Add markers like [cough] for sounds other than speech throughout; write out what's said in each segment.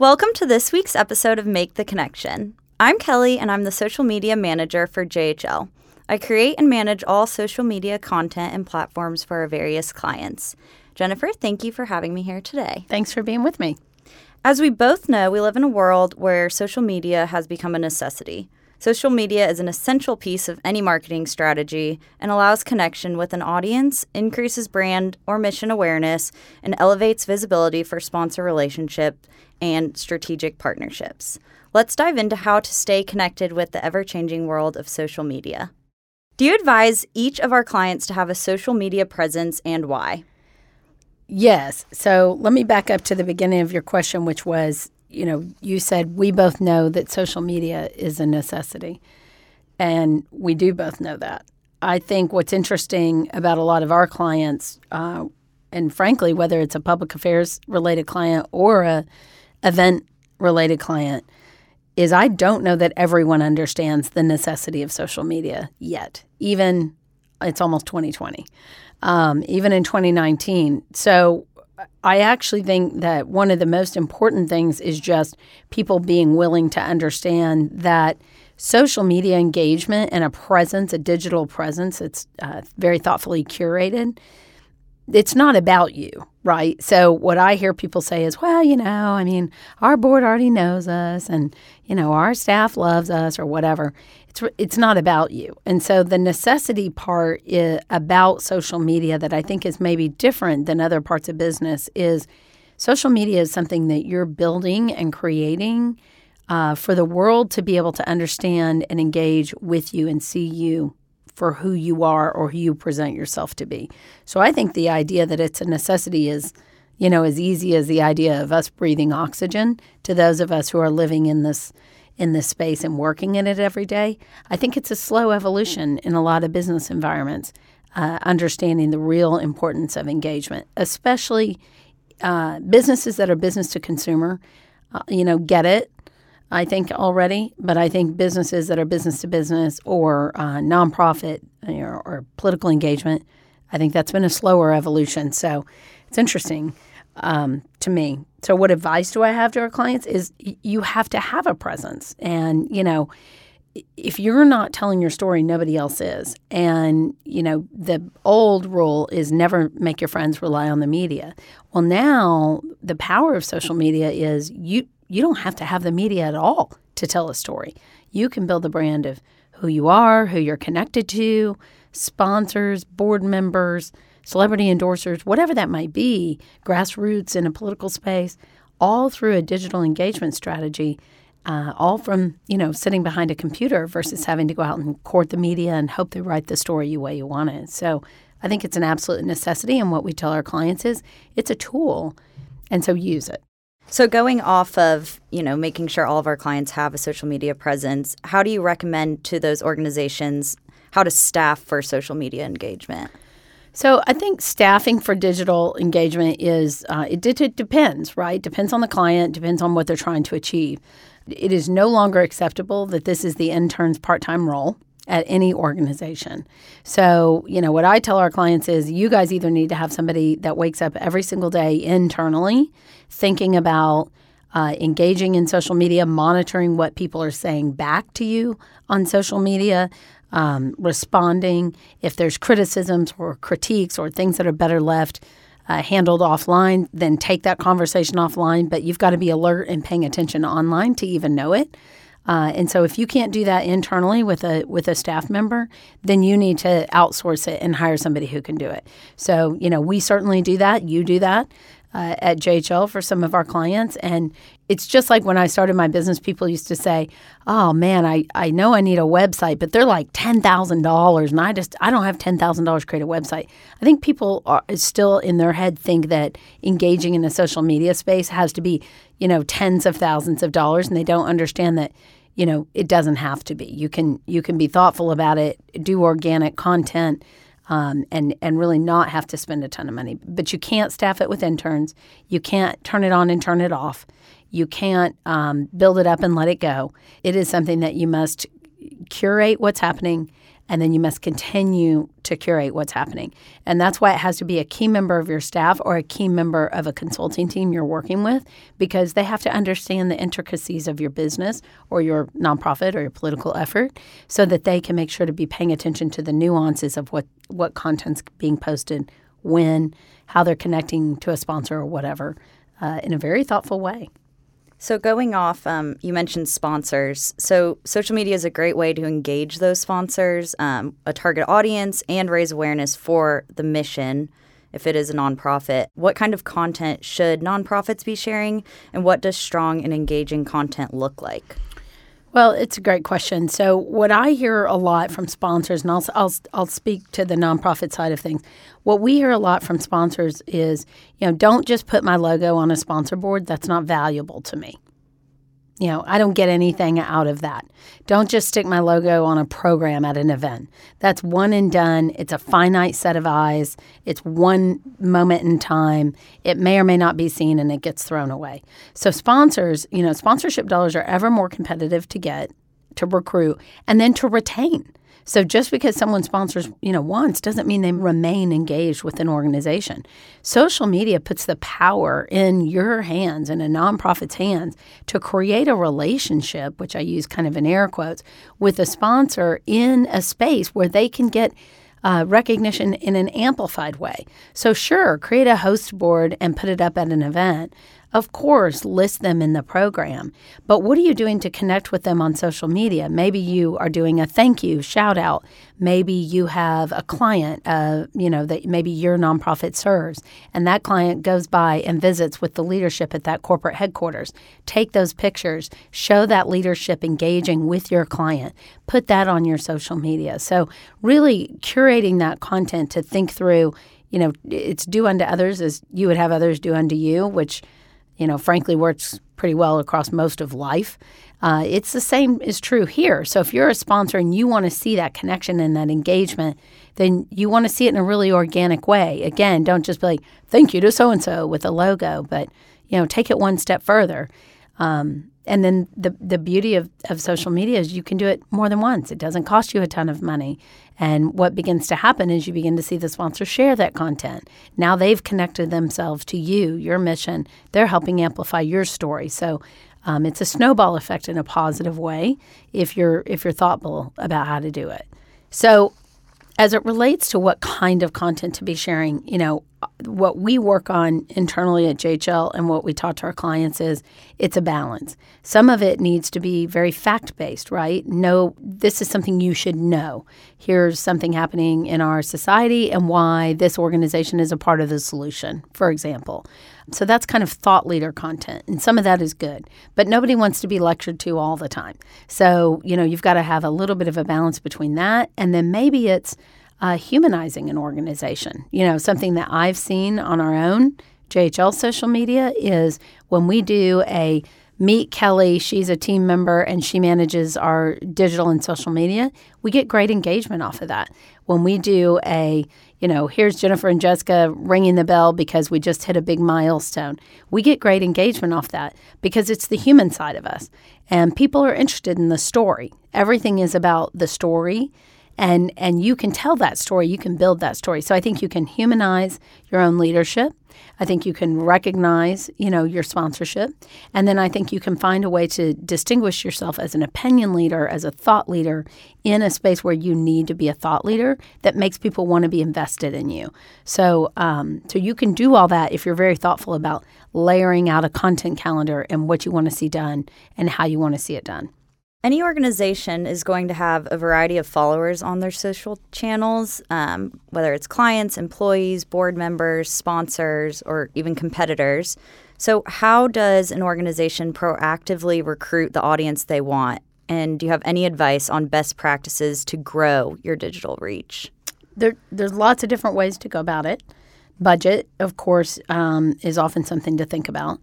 Welcome to this week's episode of Make the Connection. I'm Kelly, and I'm the social media manager for JHL. I create and manage all social media content and platforms for our various clients. Jennifer, thank you for having me here today. Thanks for being with me. As we both know, we live in a world where social media has become a necessity. Social media is an essential piece of any marketing strategy and allows connection with an audience, increases brand or mission awareness, and elevates visibility for sponsor relationship and strategic partnerships. Let's dive into how to stay connected with the ever changing world of social media. Do you advise each of our clients to have a social media presence and why? Yes. So let me back up to the beginning of your question, which was you know, you said we both know that social media is a necessity. And we do both know that. I think what's interesting about a lot of our clients, uh, and frankly, whether it's a public affairs related client or a event related client, is I don't know that everyone understands the necessity of social media yet. Even it's almost 2020, um, even in 2019. So I actually think that one of the most important things is just people being willing to understand that social media engagement and a presence, a digital presence, it's uh, very thoughtfully curated. It's not about you, right? So, what I hear people say is, well, you know, I mean, our board already knows us and, you know, our staff loves us or whatever it's it's not about you. And so the necessity part about social media that I think is maybe different than other parts of business is social media is something that you're building and creating uh, for the world to be able to understand and engage with you and see you for who you are or who you present yourself to be. So I think the idea that it's a necessity is you know as easy as the idea of us breathing oxygen to those of us who are living in this in this space and working in it every day. I think it's a slow evolution in a lot of business environments, uh, understanding the real importance of engagement, especially uh, businesses that are business to consumer. Uh, you know, get it. I think already, but I think businesses that are business to business or uh, nonprofit you or political engagement, I think that's been a slower evolution. So it's interesting um, to me. So, what advice do I have to our clients? Is you have to have a presence, and you know, if you're not telling your story, nobody else is. And you know, the old rule is never make your friends rely on the media. Well, now the power of social media is you you don't have to have the media at all to tell a story. You can build a brand of who you are, who you're connected to, sponsors, board members celebrity endorsers, whatever that might be, grassroots in a political space, all through a digital engagement strategy, uh, all from you know sitting behind a computer versus having to go out and court the media and hope they write the story you way you want it. So I think it's an absolute necessity, and what we tell our clients is it's a tool, and so use it. So going off of, you know, making sure all of our clients have a social media presence, how do you recommend to those organizations how to staff for social media engagement? So I think staffing for digital engagement is uh, it, it depends, right? Depends on the client, depends on what they're trying to achieve. It is no longer acceptable that this is the intern's part-time role at any organization. So, you know, what I tell our clients is you guys either need to have somebody that wakes up every single day internally thinking about uh, engaging in social media, monitoring what people are saying back to you on social media, um, responding. If there's criticisms or critiques or things that are better left uh, handled offline, then take that conversation offline. But you've got to be alert and paying attention online to even know it. Uh, and so, if you can't do that internally with a with a staff member, then you need to outsource it and hire somebody who can do it. So, you know, we certainly do that. You do that uh, at JHL for some of our clients. And it's just like when I started my business, people used to say, Oh man, I, I know I need a website, but they're like $10,000. And I just, I don't have $10,000 to create a website. I think people are still in their head think that engaging in the social media space has to be, you know, tens of thousands of dollars. And they don't understand that you know it doesn't have to be you can you can be thoughtful about it do organic content um, and and really not have to spend a ton of money. But you can't staff it with interns. You can't turn it on and turn it off. You can't um, build it up and let it go. It is something that you must curate what's happening and then you must continue to curate what's happening. And that's why it has to be a key member of your staff or a key member of a consulting team you're working with because they have to understand the intricacies of your business or your nonprofit or your political effort so that they can make sure to be paying attention to the nuances of what, what content's being posted, when, how they're connecting to a sponsor or whatever uh, in a very thoughtful way. So, going off, um, you mentioned sponsors. So, social media is a great way to engage those sponsors, um, a target audience, and raise awareness for the mission if it is a nonprofit. What kind of content should nonprofits be sharing, and what does strong and engaging content look like? Well, it's a great question. So, what I hear a lot from sponsors, and I'll, I'll, I'll speak to the nonprofit side of things. What we hear a lot from sponsors is, you know, don't just put my logo on a sponsor board. That's not valuable to me. You know, I don't get anything out of that. Don't just stick my logo on a program at an event. That's one and done. It's a finite set of eyes. It's one moment in time. It may or may not be seen and it gets thrown away. So, sponsors, you know, sponsorship dollars are ever more competitive to get, to recruit, and then to retain. So just because someone sponsors, you know, once doesn't mean they remain engaged with an organization. Social media puts the power in your hands in a nonprofit's hands to create a relationship, which I use kind of in air quotes, with a sponsor in a space where they can get uh, recognition in an amplified way. So, sure, create a host board and put it up at an event, of course, list them in the program. But what are you doing to connect with them on social media? Maybe you are doing a thank you shout out. Maybe you have a client, uh, you know, that maybe your nonprofit serves, and that client goes by and visits with the leadership at that corporate headquarters. Take those pictures, show that leadership engaging with your client, put that on your social media. So, really curating that content to think through, you know, it's do unto others as you would have others do unto you, which you know, frankly works pretty well across most of life. Uh, it's the same is true here. So if you're a sponsor and you want to see that connection and that engagement, then you want to see it in a really organic way. Again, don't just be like, thank you to so and so with a logo, but you know, take it one step further. Um, and then the the beauty of, of social media is you can do it more than once. It doesn't cost you a ton of money. And what begins to happen is you begin to see the sponsor share that content. Now they've connected themselves to you, your mission. They're helping amplify your story. So um, it's a snowball effect in a positive way if you're if you're thoughtful about how to do it. So as it relates to what kind of content to be sharing, you know, what we work on internally at JHL and what we talk to our clients is it's a balance. Some of it needs to be very fact based, right? No, this is something you should know. Here's something happening in our society and why this organization is a part of the solution, for example. So that's kind of thought leader content. And some of that is good, but nobody wants to be lectured to all the time. So, you know, you've got to have a little bit of a balance between that. And then maybe it's uh, humanizing an organization. You know, something that I've seen on our own JHL social media is when we do a meet Kelly, she's a team member and she manages our digital and social media. We get great engagement off of that. When we do a, you know, here's Jennifer and Jessica ringing the bell because we just hit a big milestone. We get great engagement off that because it's the human side of us. And people are interested in the story. Everything is about the story and and you can tell that story. You can build that story. So i think you can humanize your own leadership. I think you can recognize you know your sponsorship. And then i think you can find a way to distinguish yourself as an opinion leader as a thought leader in a space where you need to be a thought leader that makes people want to be invested in you. So um, so you can do all that if you're very thoughtful about layering out a content calendar and what you want to see done and how you want to see it done any organization is going to have a variety of followers on their social channels, um, whether it's clients, employees, board members, sponsors, or even competitors. So, how does an organization proactively recruit the audience they want? And do you have any advice on best practices to grow your digital reach? There, there's lots of different ways to go about it. Budget, of course, um, is often something to think about.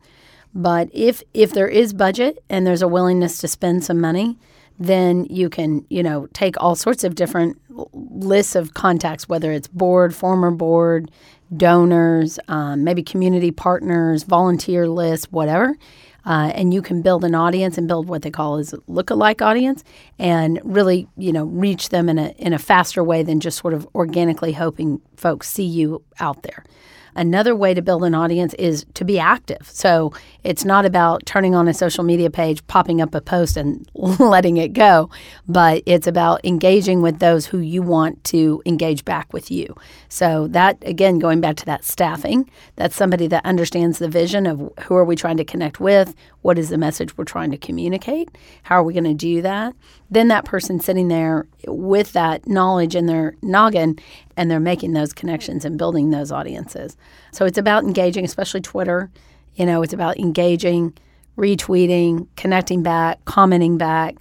But if if there is budget and there's a willingness to spend some money, then you can you know take all sorts of different lists of contacts, whether it's board, former board, donors, um, maybe community partners, volunteer lists, whatever. uh, and you can build an audience and build what they call is look-alike audience, and really, you know, reach them in a in a faster way than just sort of organically hoping folks see you out there. Another way to build an audience is to be active. So it's not about turning on a social media page, popping up a post, and [laughs] letting it go, but it's about engaging with those who you want to engage back with you. So that, again, going back to that staffing, that's somebody that understands the vision of who are we trying to connect with, what is the message we're trying to communicate, how are we going to do that. Then that person sitting there with that knowledge in their noggin and they're making those connections and building those audiences. So it's about engaging, especially Twitter. You know, it's about engaging, retweeting, connecting back, commenting back,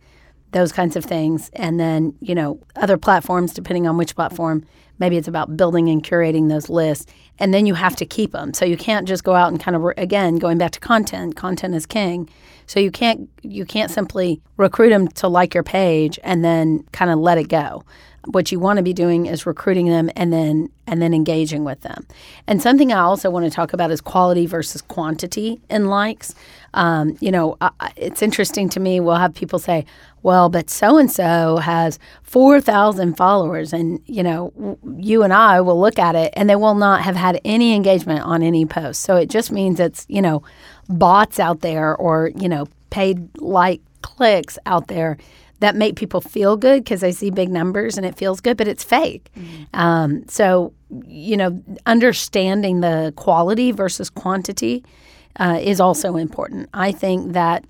those kinds of things. And then, you know, other platforms, depending on which platform, maybe it's about building and curating those lists. And then you have to keep them. So you can't just go out and kind of, again, going back to content, content is king. So you can't you can't simply recruit them to like your page and then kind of let it go what you want to be doing is recruiting them and then and then engaging with them. And something I also want to talk about is quality versus quantity in likes. Um, you know, I, it's interesting to me. We'll have people say, "Well, but so and so has four thousand followers," and you know, you and I will look at it, and they will not have had any engagement on any post. So it just means it's you know, bots out there or you know, paid like clicks out there that make people feel good because they see big numbers and it feels good, but it's fake. Mm-hmm. Um, so, you know, understanding the quality versus quantity uh, is also important. I think that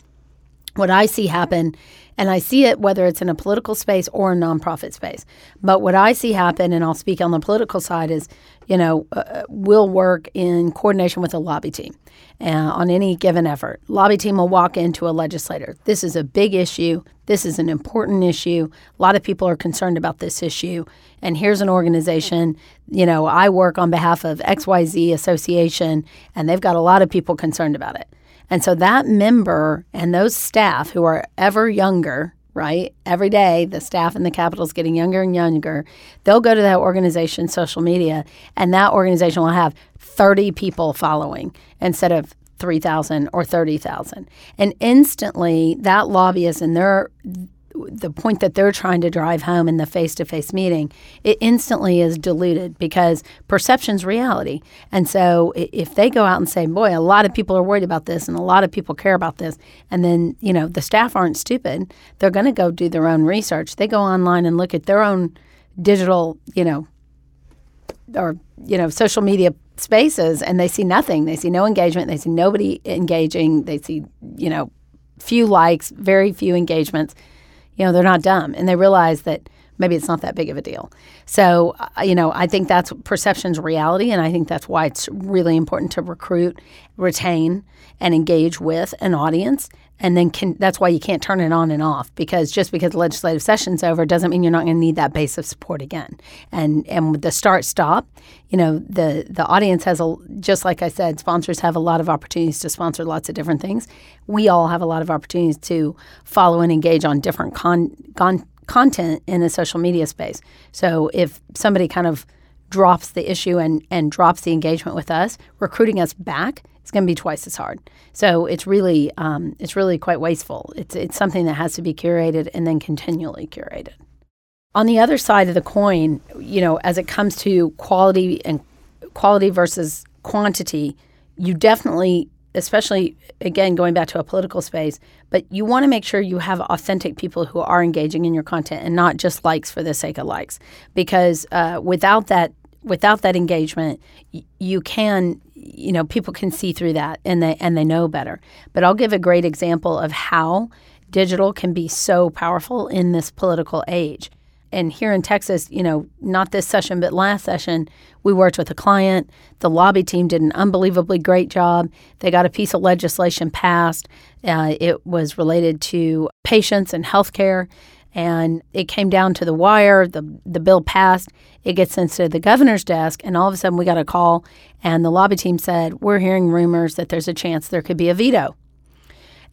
what I see happen, and I see it whether it's in a political space or a nonprofit space, but what I see happen, and I'll speak on the political side, is, you know, uh, we'll work in coordination with a lobby team uh, on any given effort. Lobby team will walk into a legislator. This is a big issue. This is an important issue. A lot of people are concerned about this issue. And here's an organization, you know, I work on behalf of XYZ Association, and they've got a lot of people concerned about it. And so that member and those staff who are ever younger, right? Every day, the staff in the Capitol is getting younger and younger. They'll go to that organization's social media, and that organization will have 30 people following instead of 3,000 or 30,000. And instantly, that lobbyist and their the point that they're trying to drive home in the face-to-face meeting, it instantly is diluted because perception's reality. And so if they go out and say, "Boy, a lot of people are worried about this and a lot of people care about this," and then, you know, the staff aren't stupid, they're going to go do their own research. They go online and look at their own digital, you know, or you know, social media spaces and they see nothing. They see no engagement. They see nobody engaging. They see, you know, few likes, very few engagements. You know, they're not dumb and they realize that maybe it's not that big of a deal. So, uh, you know, I think that's perception's reality. And I think that's why it's really important to recruit, retain, and engage with an audience and then can, that's why you can't turn it on and off because just because the legislative session's over doesn't mean you're not going to need that base of support again. And and with the start stop, you know the the audience has a just like I said, sponsors have a lot of opportunities to sponsor lots of different things. We all have a lot of opportunities to follow and engage on different con, con content in the social media space. So if somebody kind of drops the issue and and drops the engagement with us, recruiting us back it's going to be twice as hard. So it's really um, it's really quite wasteful. It's it's something that has to be curated and then continually curated. On the other side of the coin, you know, as it comes to quality and quality versus quantity, you definitely especially again going back to a political space but you want to make sure you have authentic people who are engaging in your content and not just likes for the sake of likes because uh, without that without that engagement y- you can you know people can see through that and they and they know better. But i'll give a great example of how digital can be so powerful in this political age. And here in texas you know not this session but last session we worked with a client. The lobby team did an unbelievably great job. They got a piece of legislation passed. Uh, it was related to patients and health care and it came down to the wire. The the bill passed. It gets sent to the governor's desk, and all of a sudden we got a call, and the lobby team said, "We're hearing rumors that there's a chance there could be a veto."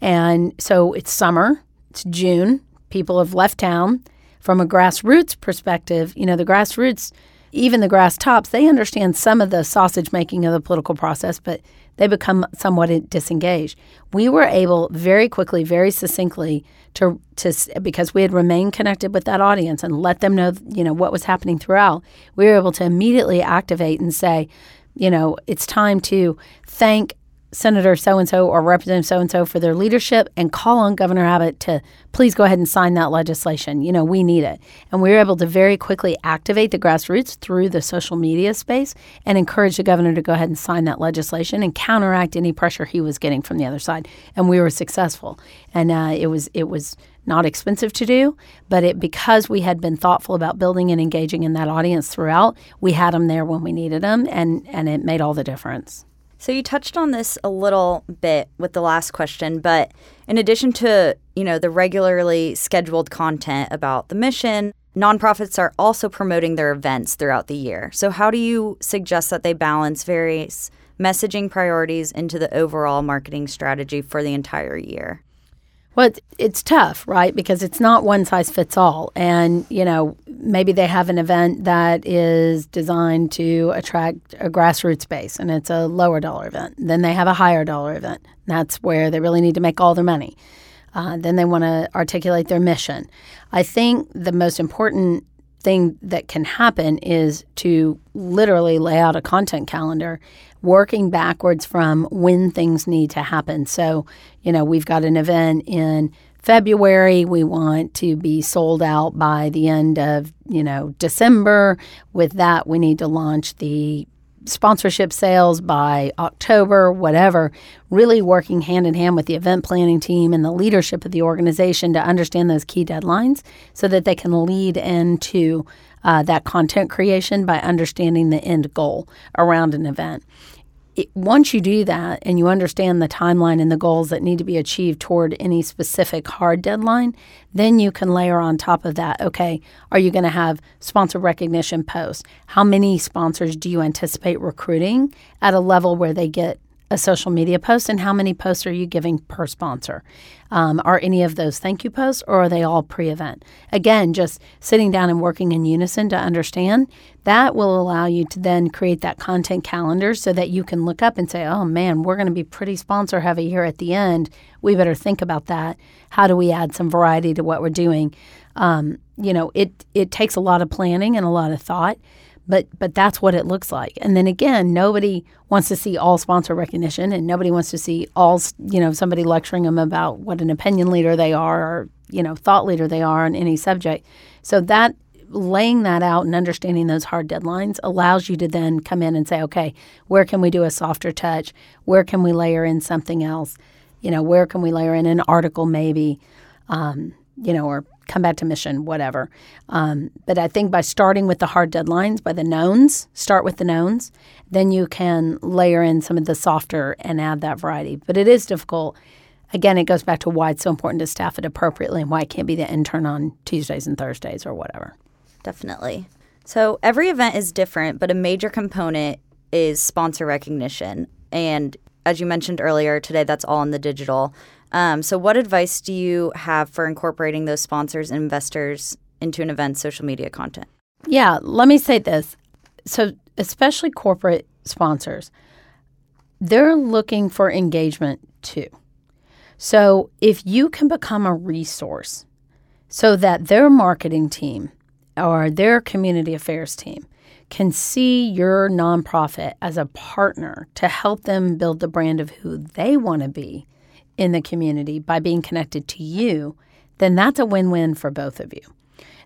And so it's summer. It's June. People have left town. From a grassroots perspective, you know the grassroots, even the grass tops, they understand some of the sausage making of the political process, but they become somewhat disengaged. We were able very quickly, very succinctly to to because we had remained connected with that audience and let them know, you know, what was happening throughout. We were able to immediately activate and say, you know, it's time to thank Senator so and so or Representative so and so for their leadership and call on Governor Abbott to please go ahead and sign that legislation. You know, we need it. And we were able to very quickly activate the grassroots through the social media space and encourage the governor to go ahead and sign that legislation and counteract any pressure he was getting from the other side. And we were successful. And uh, it was it was not expensive to do, but it because we had been thoughtful about building and engaging in that audience throughout, we had them there when we needed them, and and it made all the difference. So you touched on this a little bit with the last question, but in addition to, you know, the regularly scheduled content about the mission, nonprofits are also promoting their events throughout the year. So how do you suggest that they balance various messaging priorities into the overall marketing strategy for the entire year? Well, it's tough, right? Because it's not one size fits all. And, you know, maybe they have an event that is designed to attract a grassroots base and it's a lower dollar event. Then they have a higher dollar event. That's where they really need to make all their money. Uh, then they want to articulate their mission. I think the most important thing that can happen is to literally lay out a content calendar working backwards from when things need to happen. So, you know, we've got an event in February. We want to be sold out by the end of, you know, December. With that, we need to launch the sponsorship sales by October, whatever, really working hand in hand with the event planning team and the leadership of the organization to understand those key deadlines so that they can lead into uh, that content creation by understanding the end goal around an event it, once you do that and you understand the timeline and the goals that need to be achieved toward any specific hard deadline, then you can layer on top of that okay, are you going to have sponsor recognition posts? How many sponsors do you anticipate recruiting at a level where they get a social media post and how many posts are you giving per sponsor? Um, are any of those thank you posts or are they all pre event? Again, just sitting down and working in unison to understand that will allow you to then create that content calendar so that you can look up and say, oh man, we're going to be pretty sponsor heavy here at the end. We better think about that. How do we add some variety to what we're doing? Um, you know, it, it takes a lot of planning and a lot of thought but but that's what it looks like. And then again nobody wants to see all sponsor recognition and nobody wants to see all you know somebody lecturing them about what an opinion leader they are or you know thought leader they are on any subject. So that laying that out and understanding those hard deadlines allows you to then come in and say okay where can we do a softer touch? Where can we layer in something else? You know where can we layer in an article maybe um, you know or come back to mission, whatever. Um, but I think by starting with the hard deadlines, by the knowns, start with the knowns, then you can layer in some of the softer and add that variety. But it is difficult. Again, it goes back to why it's so important to staff it appropriately and why it can't be the intern on Tuesdays and Thursdays or whatever. Definitely. So every event is different, but a major component is sponsor recognition. And as you mentioned earlier, today that's all in the digital. Um, so, what advice do you have for incorporating those sponsors and investors into an event's social media content? Yeah, let me say this. So, especially corporate sponsors, they're looking for engagement too. So, if you can become a resource so that their marketing team or their community affairs team can see your nonprofit as a partner to help them build the brand of who they want to be in the community by being connected to you, then that's a win win for both of you.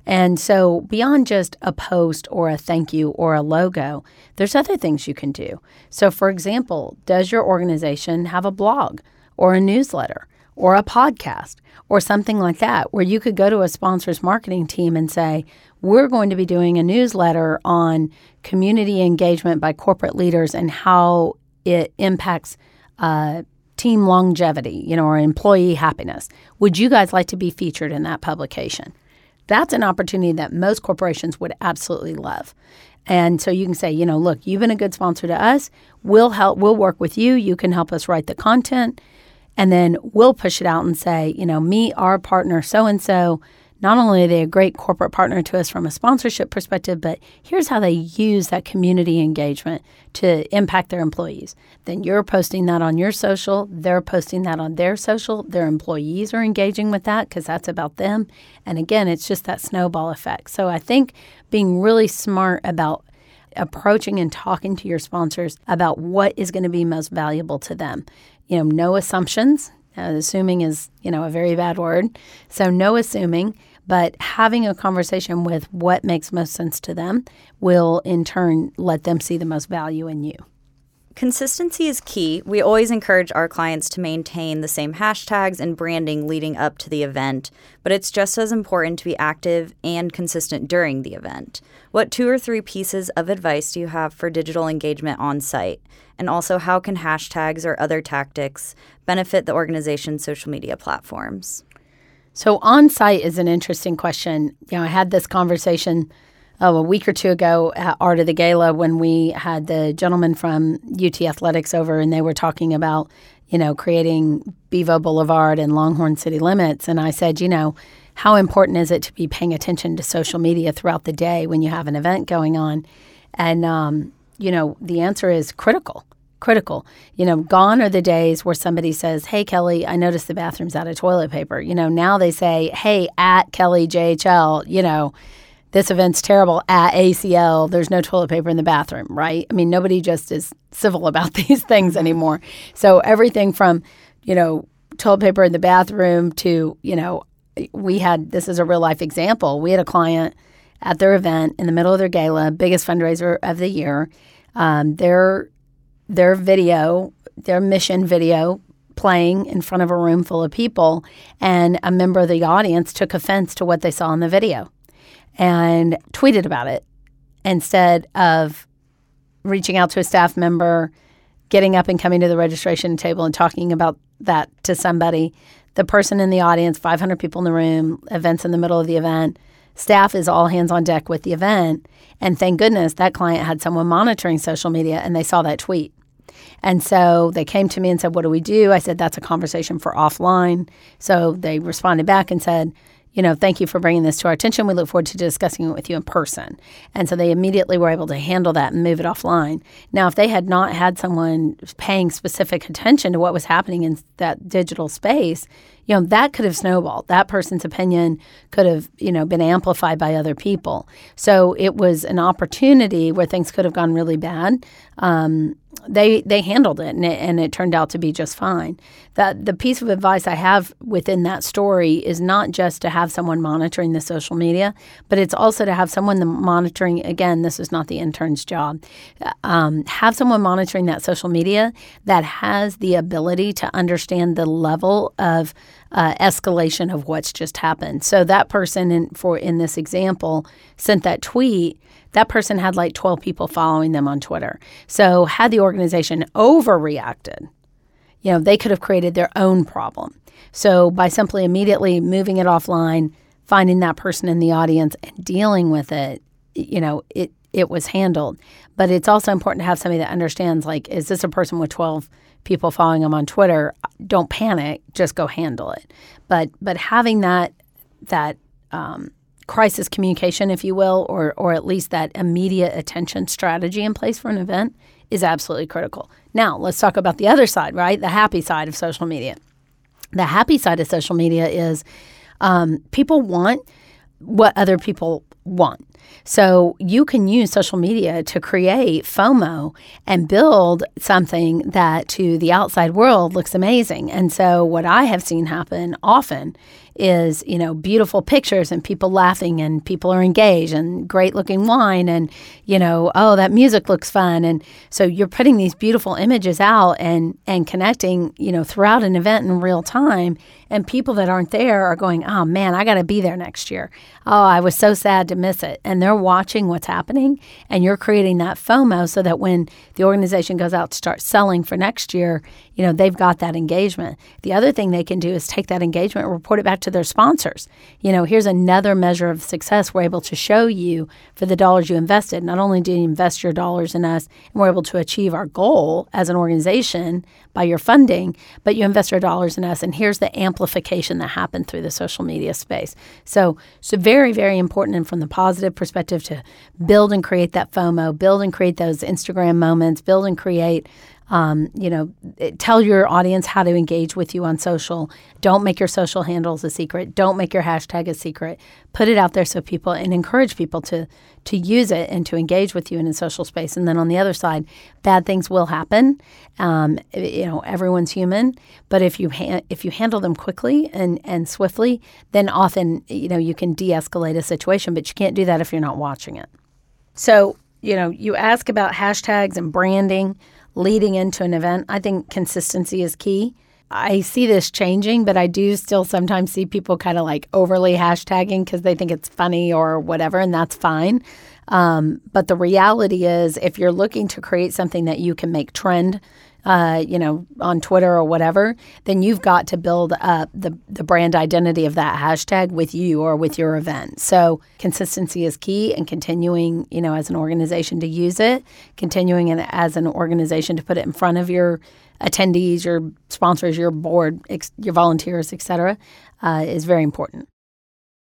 And so, beyond just a post or a thank you or a logo, there's other things you can do. So, for example, does your organization have a blog or a newsletter or a podcast or something like that where you could go to a sponsor's marketing team and say, We're going to be doing a newsletter on community engagement by corporate leaders and how it impacts uh, team longevity, you know, or employee happiness. Would you guys like to be featured in that publication? That's an opportunity that most corporations would absolutely love. And so you can say, you know, look, you've been a good sponsor to us. We'll help we'll work with you. You can help us write the content and then we'll push it out and say, you know, meet our partner so and so not only are they a great corporate partner to us from a sponsorship perspective, but here's how they use that community engagement to impact their employees. Then you're posting that on your social, they're posting that on their social, their employees are engaging with that because that's about them. And again, it's just that snowball effect. So I think being really smart about approaching and talking to your sponsors about what is going to be most valuable to them. You know, no assumptions. Uh, assuming is, you know, a very bad word. So no assuming, but having a conversation with what makes most sense to them will in turn let them see the most value in you. Consistency is key. We always encourage our clients to maintain the same hashtags and branding leading up to the event, but it's just as important to be active and consistent during the event. What two or three pieces of advice do you have for digital engagement on site? And also, how can hashtags or other tactics benefit the organization's social media platforms? So, on site is an interesting question. You know, I had this conversation oh, a week or two ago at Art of the Gala when we had the gentleman from UT Athletics over and they were talking about, you know, creating Bevo Boulevard and Longhorn City Limits. And I said, you know, how important is it to be paying attention to social media throughout the day when you have an event going on? And, um, you know, the answer is critical. Critical. You know, gone are the days where somebody says, Hey, Kelly, I noticed the bathroom's out of toilet paper. You know, now they say, Hey, at Kelly JHL, you know, this event's terrible at ACL. There's no toilet paper in the bathroom, right? I mean, nobody just is civil about [laughs] these things mm-hmm. anymore. So everything from, you know, toilet paper in the bathroom to, you know, we had this is a real life example. We had a client at their event in the middle of their gala, biggest fundraiser of the year. Um, their their video, their mission video playing in front of a room full of people, and a member of the audience took offense to what they saw in the video and tweeted about it instead of reaching out to a staff member, getting up and coming to the registration table and talking about that to somebody. The person in the audience, 500 people in the room, events in the middle of the event, staff is all hands on deck with the event. And thank goodness that client had someone monitoring social media and they saw that tweet. And so they came to me and said, What do we do? I said, That's a conversation for offline. So they responded back and said, you know, thank you for bringing this to our attention. We look forward to discussing it with you in person. And so they immediately were able to handle that and move it offline. Now, if they had not had someone paying specific attention to what was happening in that digital space, you know, that could have snowballed. That person's opinion could have, you know, been amplified by other people. So it was an opportunity where things could have gone really bad. Um, they they handled it and, it and it turned out to be just fine. That the piece of advice I have within that story is not just to have someone monitoring the social media, but it's also to have someone monitoring. Again, this is not the intern's job. Um, have someone monitoring that social media that has the ability to understand the level of uh, escalation of what's just happened. So that person, in, for in this example, sent that tweet that person had like 12 people following them on Twitter. So, had the organization overreacted, you know, they could have created their own problem. So, by simply immediately moving it offline, finding that person in the audience and dealing with it, you know, it it was handled. But it's also important to have somebody that understands like is this a person with 12 people following them on Twitter? Don't panic, just go handle it. But but having that that um, crisis communication, if you will, or or at least that immediate attention strategy in place for an event is absolutely critical. Now, let's talk about the other side, right? The happy side of social media. The happy side of social media is um, people want what other people want. So you can use social media to create FOMO and build something that to the outside world looks amazing. And so what I have seen happen often is you know beautiful pictures and people laughing and people are engaged and great looking wine and you know oh that music looks fun. And so you're putting these beautiful images out and and connecting you know throughout an event in real time. And people that aren't there are going oh man I got to be there next year. Oh I was so sad to miss it. And they're watching what's happening. And you're creating that FOMO so that when the organization goes out to start selling for next year you know, they've got that engagement. The other thing they can do is take that engagement and report it back to their sponsors. You know, here's another measure of success we're able to show you for the dollars you invested. Not only do you invest your dollars in us and we're able to achieve our goal as an organization by your funding, but you invest your dollars in us and here's the amplification that happened through the social media space. So, so very, very important and from the positive perspective to build and create that FOMO, build and create those Instagram moments, build and create um, you know, tell your audience how to engage with you on social. Don't make your social handles a secret. Don't make your hashtag a secret. Put it out there so people and encourage people to to use it and to engage with you in a social space. And then on the other side, bad things will happen. Um, you know, everyone's human, but if you ha- if you handle them quickly and and swiftly, then often you know you can de-escalate a situation. But you can't do that if you're not watching it. So you know, you ask about hashtags and branding leading into an event. I think consistency is key. I see this changing, but I do still sometimes see people kind of like overly hashtagging because they think it's funny or whatever, and that's fine. Um, but the reality is, if you're looking to create something that you can make trend, uh, you know, on Twitter or whatever, then you've got to build up the, the brand identity of that hashtag with you or with your event. So consistency is key and continuing, you know, as an organization to use it, continuing as an organization to put it in front of your attendees, your sponsors, your board, ex- your volunteers, et cetera, uh, is very important.